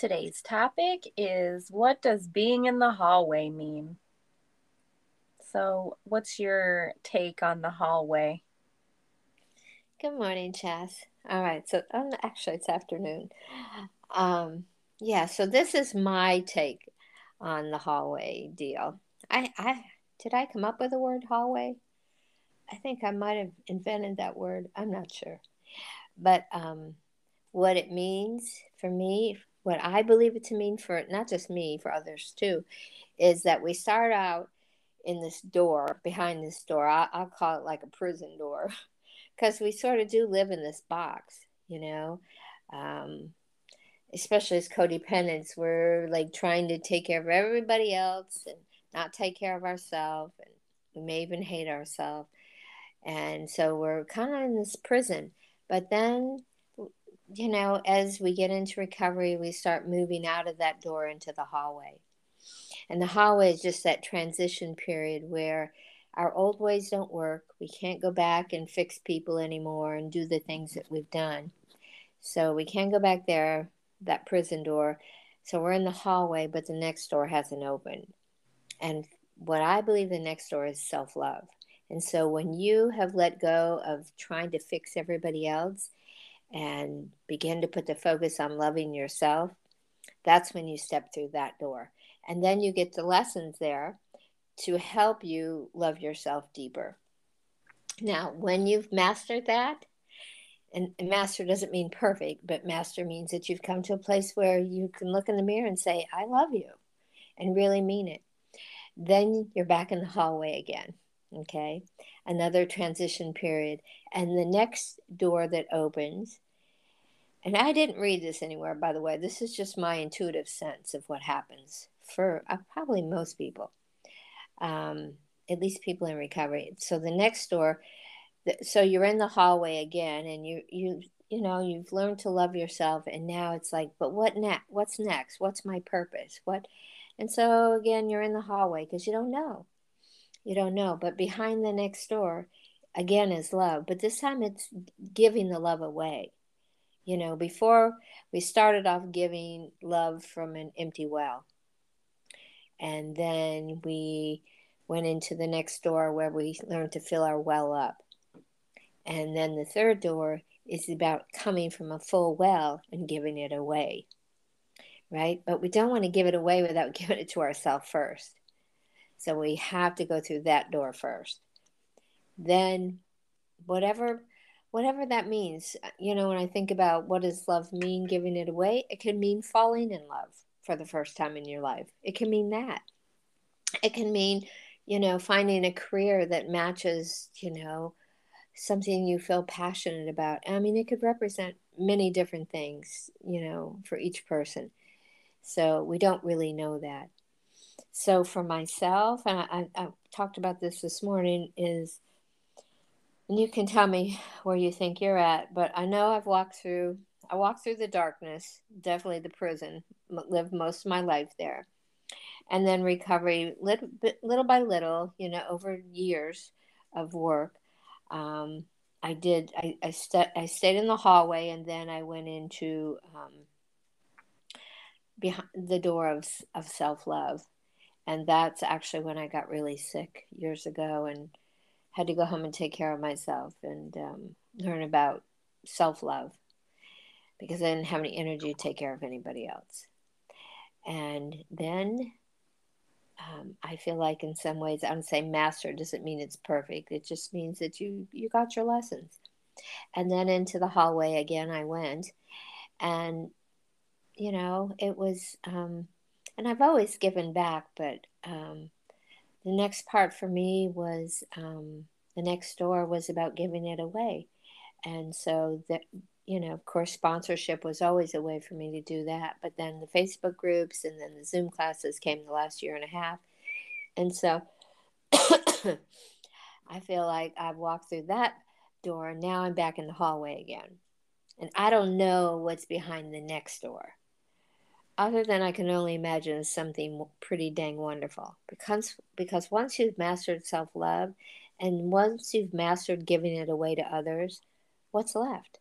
Today's topic is what does being in the hallway mean? So, what's your take on the hallway? Good morning, Chas. All right, so um, actually, it's afternoon. Um, yeah, so this is my take on the hallway deal. I, I did I come up with the word hallway? I think I might have invented that word. I'm not sure, but um, what it means for me what I believe it to mean for not just me, for others too, is that we start out in this door, behind this door. I, will call it like a prison door, because we sort of do live in this box, you know. Um, especially as codependents, we're like trying to take care of everybody else and not take care of ourselves, and we may even hate ourselves. And so we're kind of in this prison. But then you know, as we get into recovery, we start moving out of that door into the hallway. And the hallway is just that transition period where our old ways don't work. We can't go back and fix people anymore and do the things that we've done. So we can't go back there, that prison door. So we're in the hallway, but the next door hasn't opened. And what I believe the next door is self love. And so when you have let go of trying to fix everybody else and begin to put the focus on loving yourself, that's when you step through that door. And then you get the lessons there to help you love yourself deeper. Now, when you've mastered that, and master doesn't mean perfect, but master means that you've come to a place where you can look in the mirror and say, I love you, and really mean it. Then you're back in the hallway again. Okay. Another transition period. And the next door that opens, and I didn't read this anywhere, by the way, this is just my intuitive sense of what happens for uh, probably most people, um, at least people in recovery. So the next door, so you're in the hallway again, and you, you, you know, you've learned to love yourself, and now it's like, but what next? What's next? What's my purpose? What? And so again, you're in the hallway because you don't know you don't know. But behind the next door, again, is love. But this time it's giving the love away. You know, before we started off giving love from an empty well. And then we went into the next door where we learned to fill our well up. And then the third door is about coming from a full well and giving it away. Right? But we don't want to give it away without giving it to ourselves first. So we have to go through that door first. Then whatever whatever that means, uh, you know, when I think about what does love mean giving it away, it can mean falling in love for the first time in your life. It can mean that. It can mean, you know, finding a career that matches, you know, something you feel passionate about. I mean, it could represent many different things, you know, for each person. So we don't really know that. So for myself, and I, I, talked about this this morning, is and you can tell me where you think you're at, but I know I've walked through. I walked through the darkness, definitely the prison. Lived most of my life there, and then recovery, little little by little, you know, over years of work. Um, I did. I I, st- I stayed in the hallway, and then I went into um, behind the door of of self love and that's actually when I got really sick years ago and had to go home and take care of myself and um, learn about self love because I didn't have any energy to take care of anybody else. And then um, I feel like in some ways, I don't say master doesn't mean it's perfect. It just means that you you got your lessons. And then into the hallway again, I went, and you know, it was. Um, and I've always given back, but um, the next part for me was um, the next door was about giving it away, and so that you know, of course, sponsorship was always a way for me to do that. But then the Facebook groups and then the Zoom classes came the last year and a half. And so I feel like I've walked through that door and now I'm back in the hallway again. And I don't know what's behind the next door. Other than I can only imagine is something pretty dang wonderful. Because because once you've mastered self-love and once you've mastered giving it away to others, what's left?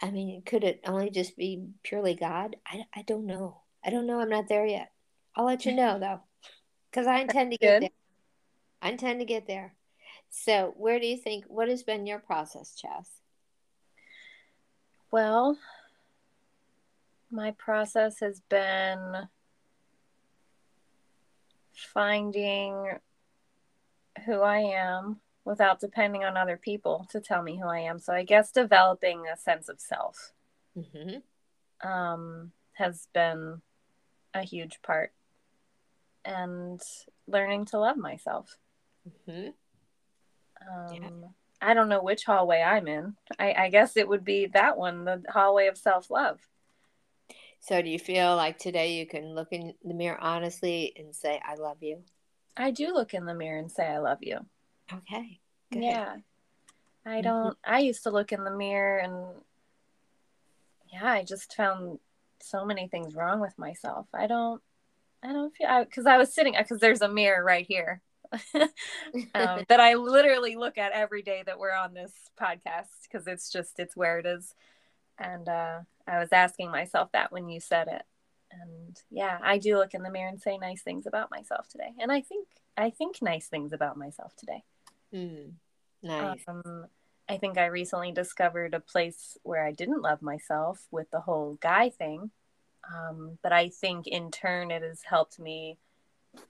I mean, could it only just be purely God? I, I don't know. I don't know. I'm not there yet. I'll let you know though, because I intend to get there. I intend to get there. So, where do you think? What has been your process, Chess? Well, my process has been finding who I am without depending on other people to tell me who I am. So I guess developing a sense of self mm-hmm. um, has been a huge part, and learning to love myself. Mm-hmm. Um, yeah. I don't know which hallway I'm in. I, I guess it would be that one, the hallway of self love. So, do you feel like today you can look in the mirror honestly and say, I love you? I do look in the mirror and say, I love you. Okay. Good. Yeah. I mm-hmm. don't, I used to look in the mirror and yeah, I just found so many things wrong with myself. I don't, I don't feel, because I, I, was sitting, because there's a mirror right here um, that I literally look at every day that we're on this podcast because it's just, it's where it is. And uh, I was asking myself that when you said it. And yeah, I do look in the mirror and say nice things about myself today. And I think, I think nice things about myself today. Mm, nice. Um, I think I recently discovered a place where I didn't love myself with the whole guy thing. Um, but I think in turn it has helped me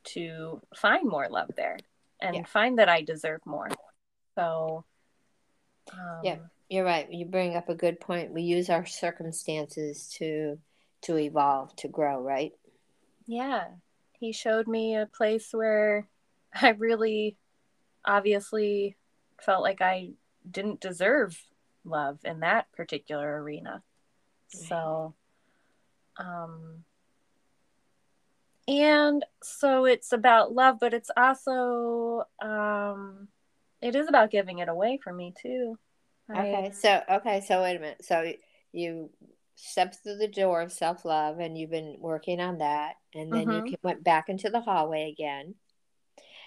to find more love there and yeah. find that I deserve more. So, um, yeah, you're right. You bring up a good point. We use our circumstances to to evolve, to grow, right? Yeah. He showed me a place where I really obviously felt like I didn't deserve love in that particular arena. So, um, and so it's about love, but it's also, um, it is about giving it away for me too. Okay. So, okay. So wait a minute. So you stepped through the door of self love and you've been working on that. And then mm-hmm. you went back into the hallway again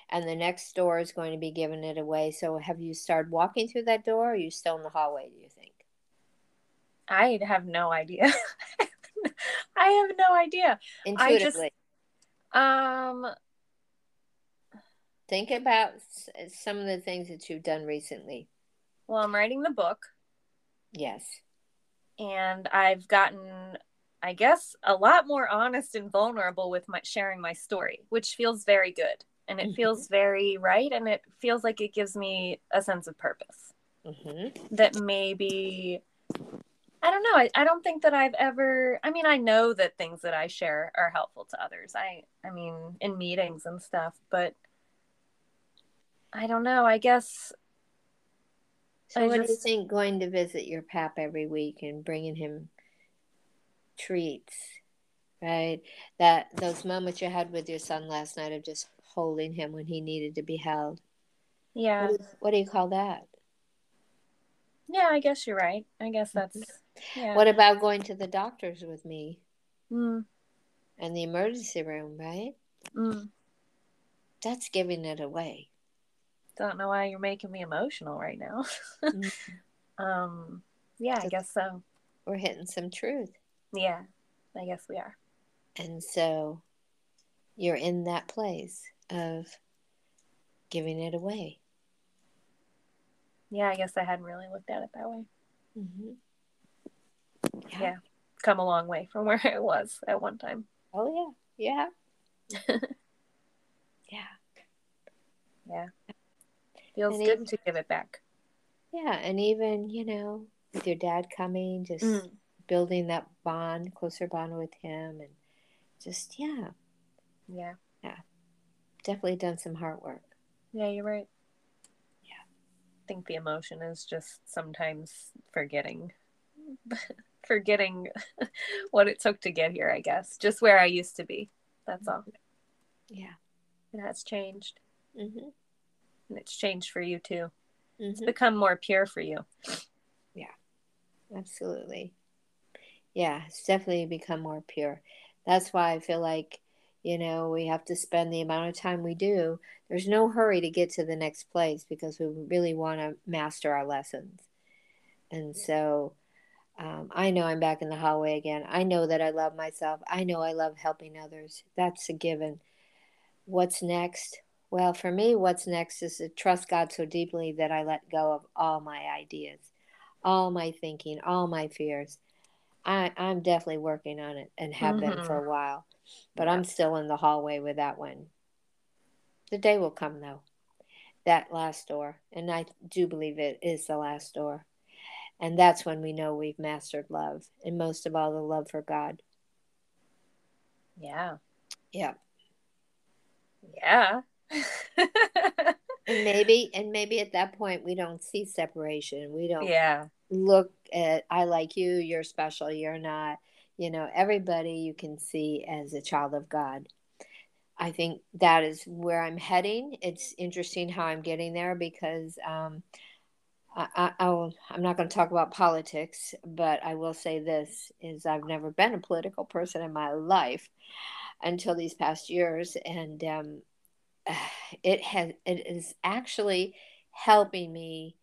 and the next door is going to be giving it away. So have you started walking through that door or are you still in the hallway, do you think? I have no idea. I have no idea. Intuitively. Just, um think about some of the things that you've done recently. Well, I'm writing the book. Yes. And I've gotten I guess a lot more honest and vulnerable with my sharing my story, which feels very good and it mm-hmm. feels very right and it feels like it gives me a sense of purpose mm-hmm. that maybe i don't know I, I don't think that i've ever i mean i know that things that i share are helpful to others i i mean in meetings and stuff but i don't know i guess so I what just, do you think going to visit your pap every week and bringing him treats right that those moments you had with your son last night of just holding him when he needed to be held. Yeah. What do, what do you call that? Yeah, I guess you're right. I guess that's. Yeah. What about going to the doctors with me? Mm. And the emergency room, right? Mm. That's giving it away. Don't know why you're making me emotional right now. mm. Um. Yeah, so I guess so. We're hitting some truth. Yeah, I guess we are. And so, you're in that place of giving it away. Yeah, I guess I hadn't really looked at it that way. Mm-hmm. Yeah. yeah. come a long way from where I was at one time. Oh yeah, yeah, yeah, yeah. Feels and good even, to give it back. Yeah, and even you know, with your dad coming, just mm. building that bond, closer bond with him, and just yeah, yeah, yeah definitely done some hard work. Yeah, you're right. Yeah. I think the emotion is just sometimes forgetting forgetting what it took to get here, I guess. Just where I used to be. That's all. Yeah. It has changed. Mm-hmm. And it's changed for you too. It's Mm-hmm. become more pure for you. Yeah, absolutely. Yeah, it's definitely become more pure. That's why I feel like, you know, we have to spend the amount of time we do. There's no hurry to get to the next place because we really want to master our lessons. And so um, I know I'm back in the hallway again. I know that I love myself. I know I love helping others. That's a given. What's next? Well, for me, what's next is to trust God so deeply that I let go of all my ideas, all my thinking, all my fears. I, I'm definitely working on it and have been for a mm-hmm. while, but I'm still in the hallway with that one. The day will come, though, that last door, and I do believe it is the last door. And that's when we know we've mastered love, and most of all, the love for God. Yeah. Yeah. Yeah. And maybe, and maybe at that point, we don't see separation. We don't yeah. look at, I like you, you're special, you're not. You know, everybody you can see as a child of God. I think that is where I'm heading. It's interesting how I'm getting there because um, I, I, I'll, I'm not going to talk about politics, but I will say this: is I've never been a political person in my life until these past years, and um, it has it is actually helping me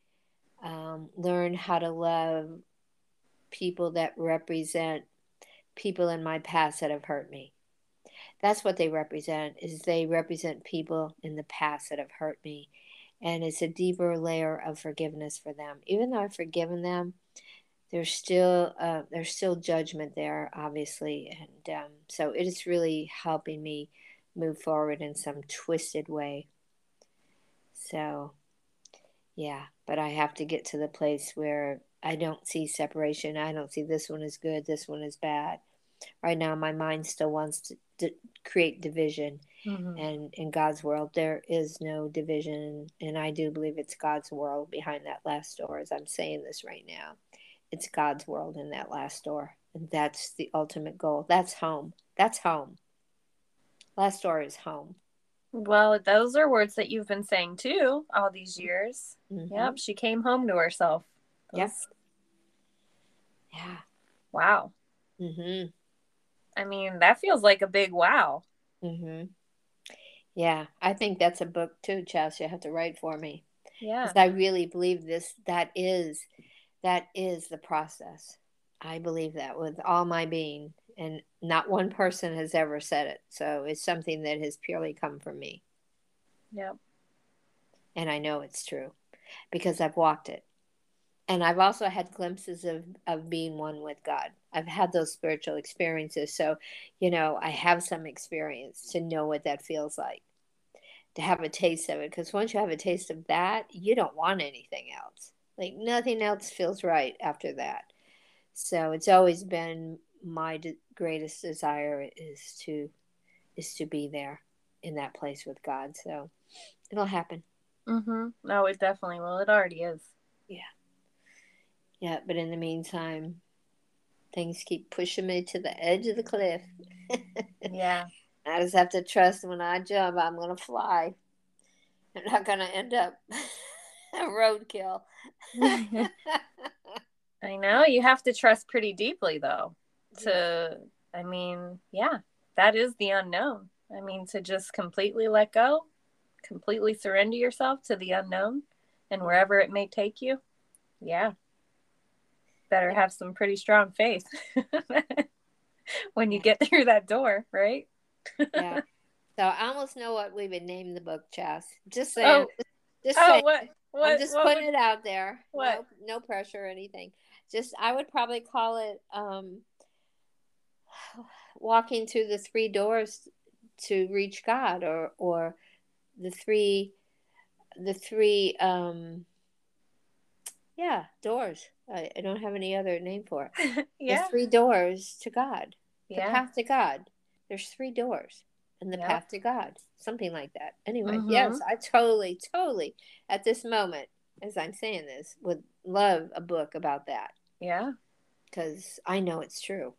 um, learn how to love people that represent people in my past that have hurt me. That's what they represent is they represent people in the past that have hurt me. And it's a deeper layer of forgiveness for them. Even though i've forgiven them there's still uh, there's still judgment there obviously. And um, so it is really helping me move forward in some twisted way. So yeah but i have to get to the place where i don't see separation. I don't see this one is good this one is bad. Right now my mind still wants to, to create division. Mhm. and in god's world there is no division. And i do believe it's god's world behind that last door as i'm saying this right now. It's god's world in that last door. And that's the ultimate goal. That's home. That's home last door is home Well, those are words that you've been saying too all these years. Mhm. Yep. She came home to herself. Those- yeah Wow. hmm I mean, that feels like a big wow. hmm yeah i think that's a book too chess you have to write for me Yeah. I really believe this. That is, that is the process. I believe that with all my being, and not one person has ever said it. So it's something that has purely come from me, Yep. and I know it's true because I've walked it, and I've also had glimpses of of being one with God. I've had those spiritual experiences, so you know I have some experience to know what that feels like. To have a taste of it, because once you have a taste of that, you don't want anything else. Like nothing else feels right after that. So it's always been my de- greatest desire is to is to be there in that place with God. So it'll happen. Mm-hmm. No, it definitely will. It already is. Yeah. Yeah, but in the meantime, things keep pushing me to the edge of the cliff. Yeah. I just have to trust when I jump, I'm gonna fly. I'm not gonna end up a roadkill. I know. You have to trust pretty deeply, though. To, I mean, yeah, that is the unknown. I mean, to just completely let go, completely surrender yourself to the unknown and wherever it may take you. Yeah. Better have some pretty strong faith when you get through that door, right? yeah. So I almost know what we would name the book, Chas. Just saying. Oh. just Oh, saying. what? What? I'm just what putting would- it out there. what? No, no pressure or anything. Just I would probably call it um, walking through the three doors to reach God, or or the three, the three, um, yeah, doors. I, I don't have any other name for it. yeah. The three doors to God. The Yeah. path to God. There's three doors and the path to God. Something like that. Anyway, Mhm. yes, I totally, totally, at this moment, as I'm saying this, would love a book about that. Yeah. because I know it's true.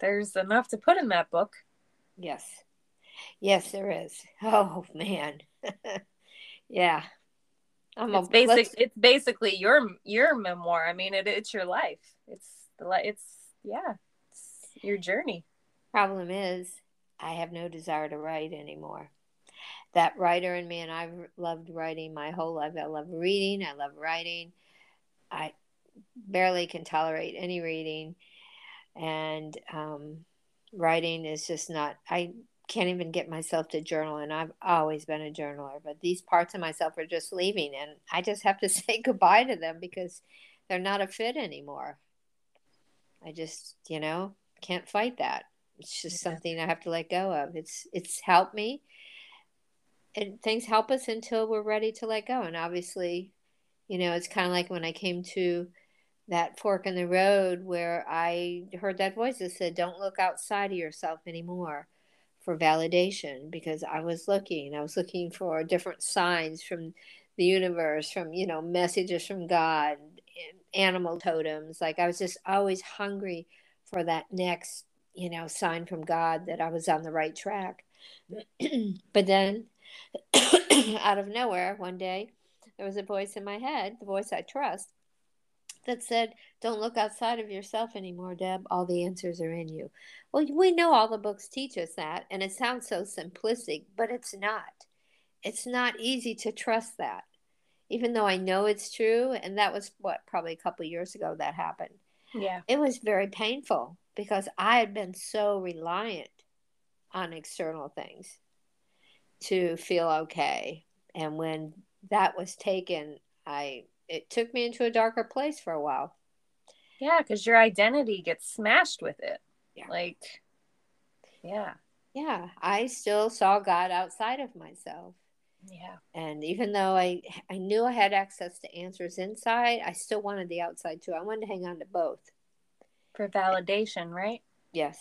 There's enough to put in that book. Yes. Yes, there is. Oh man. yeah. I'm it's a, basic it's basically your your memoir. I mean it, it's your life. It's the it's yeah. It's your journey. Problem is I have no desire to write anymore. That writer in me and I've loved writing my whole life. I love reading, I love writing. I barely can tolerate any reading and um, writing is just not i can't even get myself to journal and i've always been a journaler but these parts of myself are just leaving and i just have to say goodbye to them because they're not a fit anymore. I just you know can't fight that. It's just yeah. something i have to let go of. It's it's helped me and things help us until we're ready to let go and obviously you know it's kind of like when i came to that fork in the road where I heard that voice that said, Don't look outside of yourself anymore for validation because I was looking. I was looking for different signs from the universe, from, you know, messages from God, animal totems. Like I was just always hungry for that next, you know, sign from God that I was on the right track. but then out of nowhere, one day, there was a voice in my head, the voice I trust that said, Don't look outside of yourself anymore, Deb. All the answers are in you. Well, we know all the books teach us that, and it sounds so simplistic, but it's not. It's not easy to trust that, even though I know it's true. And that was what, probably a couple years ago that happened. Yeah. It was very painful because I had been so reliant on external things to feel okay. And when that was taken, I it took me into a darker place for a while. Yeah, because your identity gets smashed with it. Yeah. Like, yeah. Yeah. I still saw God outside of myself. Yeah. And even though I I knew I had access to answers inside, I still wanted the outside too. I wanted to hang on to both. For validation, right? Yes.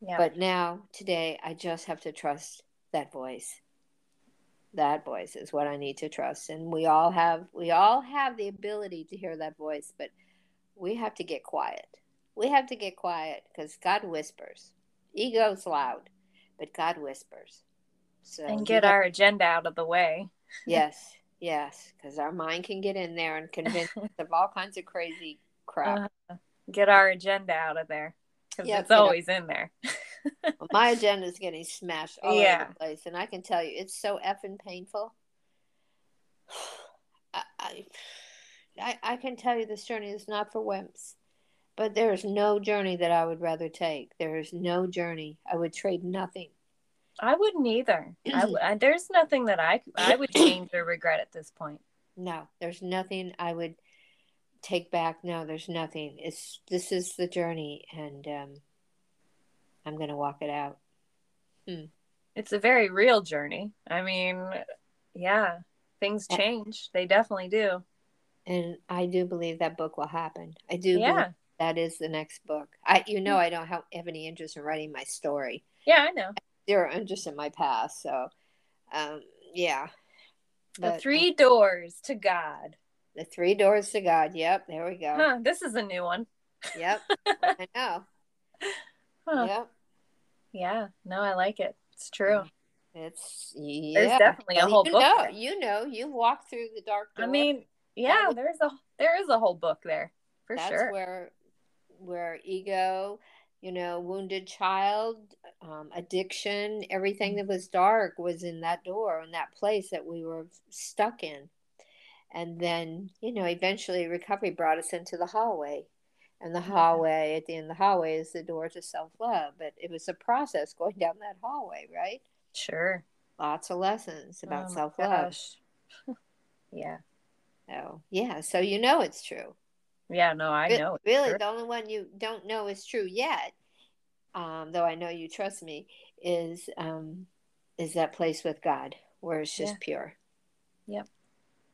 Yeah. But now today I just have to trust that voice that voice is what I need to trust. And we all have we all have the ability to hear that voice, but we have to get quiet. We have to get quiet because God whispers. Ego's loud, but God whispers. So and get our agenda out of the way. yes, yes, because our mind can get in there and convince us of all kinds of crazy crap. Uh, get our agenda out of there because yep, it's always in there. Well, my agenda is getting smashed all yeah. over the place, and I can tell you, it's so effing painful. I, I, I can tell you this journey is not for wimps, but there is no journey that I would rather take. There is no journey I would trade nothing. I wouldn't either. I, there's nothing that I I would change or regret at this point. No, there's nothing I would take back. No, there's nothing. It's this is the journey, and um, I'm going to walk it out. Hmm. It's a very real journey. I mean, yeah, things change. They definitely do. And I do believe that book will happen. I do. Yeah. that is the next book. I, you know, I don't have, have any interest in writing my story. Yeah, I know. Zero interest in my past. So, um, yeah. But, the three doors to God. The three doors to God. Yep, there we go. Huh, this is a new one. Yep, I know. Huh. Yep. Yeah. No, I like it. It's true. It's yeah. There's definitely a whole you book. Know, there. you know, you walk through the dark door. I mean, yeah, was, there's a there is a whole book there for that's sure. Where where ego, you know, wounded child, um, addiction, everything mm-hmm. that was dark was in that door in that place that we were stuck in. And then, you know, eventually recovery brought us into the hallway and the hallway at the end of the hallway is the door to self-love but it was a process going down that hallway right? Sure. Lots of lessons about oh self-love. yeah. Oh yeah so you know it's true. Yeah no i know really true. the only one you don't know is true yet um, though i know you trust me is um, is that place with god where it's just yeah. pure. Yep.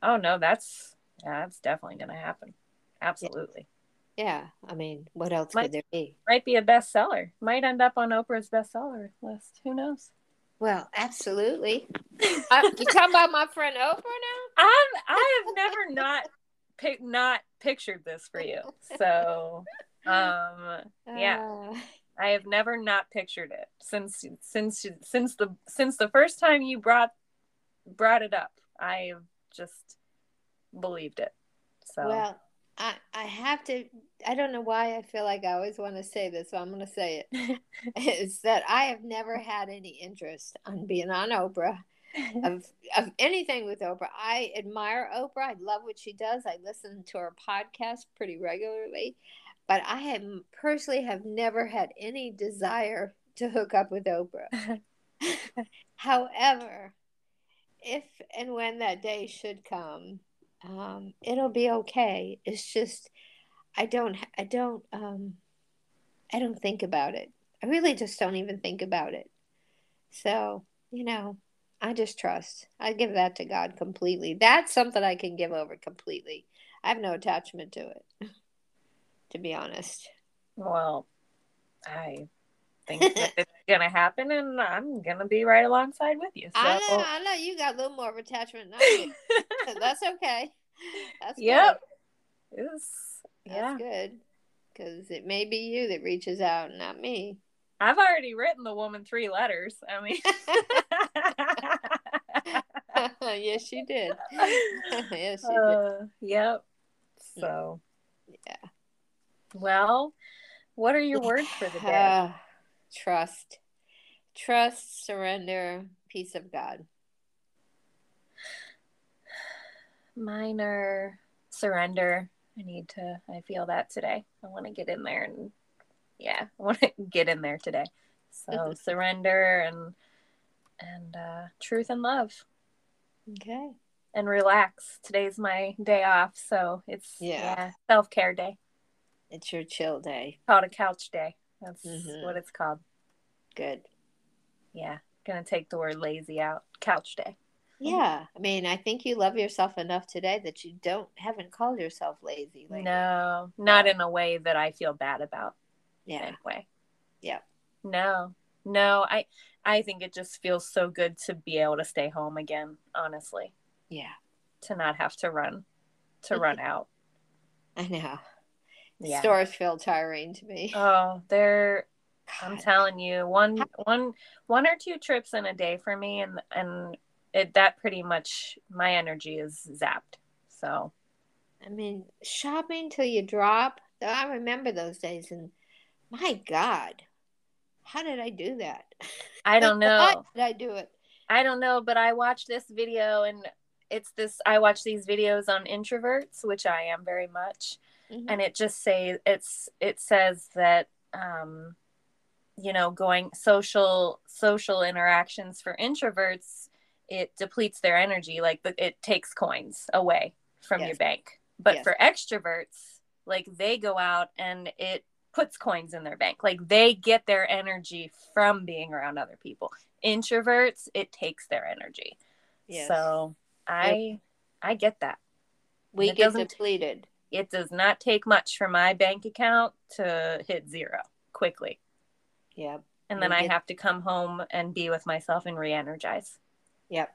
Oh no that's yeah, that's definitely gonna happen. Absolutely. yeah. Yeah, I mean, what else might, could there be? Might be a bestseller. Might end up on Oprah's bestseller list. Who knows? Well, absolutely. I, you talking about my friend Oprah now? I'm. I have never not pic, not pictured this for you. So um, yeah. Uh... I have never not pictured it since since since the since the first time you brought brought it up. I've just believed it. So well, I I have to. I don't know why I feel like I always want to say this, so I'm going to say it. is that I have never had any interest on being on Oprah. of of anything with Oprah. I admire Oprah. I love what she does. I listen to her podcast pretty regularly, but I have personally have never had any desire to hook up with Oprah. However, if and when that day should come, um, it'll be okay. It's just I don't I don't um, I don't think about it. I really just don't even think about it. So you know, I just trust. I give that to God completely. That's something I can give over completely. I have no attachment to it, to be honest. Well, I think that it's gonna happen, and I'm gonna be right alongside with you. So. I know, I know you got a little more of attachment than I. That's okay. That's yep. good. It's, yeah. That's good because it may be you that reaches out, not me. I've already written the woman three letters. I mean, yes, you did. yes, you uh, did. Yep. So, yeah. Well, what are your words for the day? Uh, trust, trust, surrender, peace of God. Minor surrender. I need to. I feel that today. I want to get in there and yeah, I want to get in there today. So surrender and and uh, truth and love. Okay. And relax. Today's my day off, so it's yeah, yeah self care day. It's your chill day. Called a couch day. That's mm-hmm. what it's called. Good. Yeah, gonna take the word lazy out. Couch day. Yeah, I mean, I think you love yourself enough today that you don't haven't called yourself lazy. Lately. No, not in a way that I feel bad about yeah. anyway. Yeah. No, no, I I think it just feels so good to be able to stay home again, honestly. Yeah. To not have to run, to run out. I know. Yeah. Stores feel tiring to me. Oh, they're God. I'm telling you, one one one or two trips in a day for me and and it that pretty much my energy is zapped. So I mean, shopping till you drop. I remember those days and my God, how did I do that? I don't know. How did I do it? I don't know, but I watched this video and it's this I watch these videos on introverts, which I am very much. Mm-hmm. And it just say it's it says that um you know, going social social interactions for introverts, it depletes their energy like it takes coins away from yes. your bank. But yes. for extroverts, like they go out and it puts coins in their bank. Like they get their energy from being around other people. Introverts, it takes their energy. Yes. So I I get that. We get depleted. It does not take much for my bank account to hit zero quickly. Yep. And then I have to come home and be with myself and re-energize. Yep.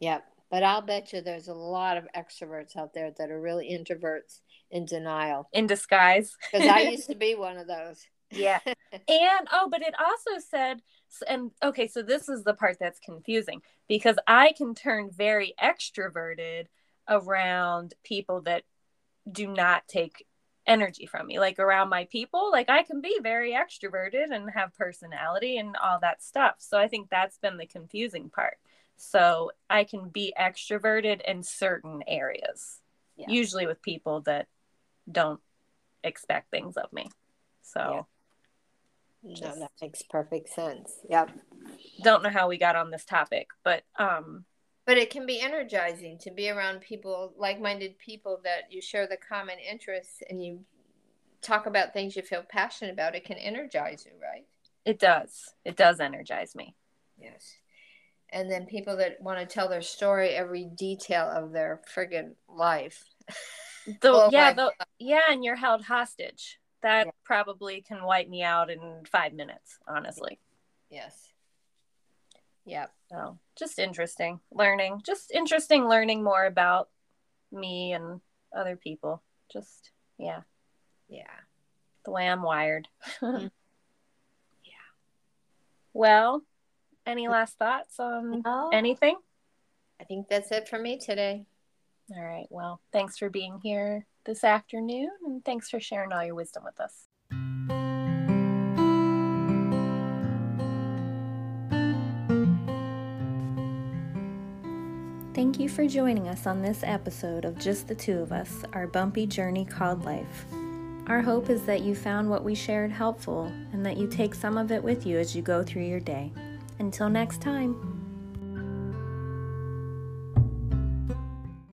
Yep. But I'll bet you there's a lot of extroverts out there that are really introverts in denial. In disguise. Because I used to be one of those. Yeah. and oh, but it also said, and okay, so this is the part that's confusing because I can turn very extroverted around people that do not take energy from me. Like around my people, like I can be very extroverted and have personality and all that stuff. So I think that's been the confusing part. So I can be extroverted in certain areas, yeah. usually with people that don't expect things of me. So yeah. no, that makes perfect sense. Yep. Don't know how we got on this topic, but um but it can be energizing to be around people like-minded people that you share the common interests and you talk about things you feel passionate about it can energize you right? It does. It does energize me. Yes. And then people that want to tell their story every detail of their friggin' life. The, oh yeah the, yeah and you're held hostage. That yeah. probably can wipe me out in five minutes honestly. Yes. Yep. So just interesting learning just interesting learning more about me and other people just yeah Yeah. The way I'm wired. Mm. yeah. Well, any last thoughts on No. anything? I think that's it for me today. All right. Well, thanks for being here this afternoon and thanks for sharing all your wisdom with us. Thank you for joining us on this episode of Just the Two of Us, our bumpy journey called life. Our hope is that you found what we shared helpful and that you take some of it with you as you go through your day. Until next time.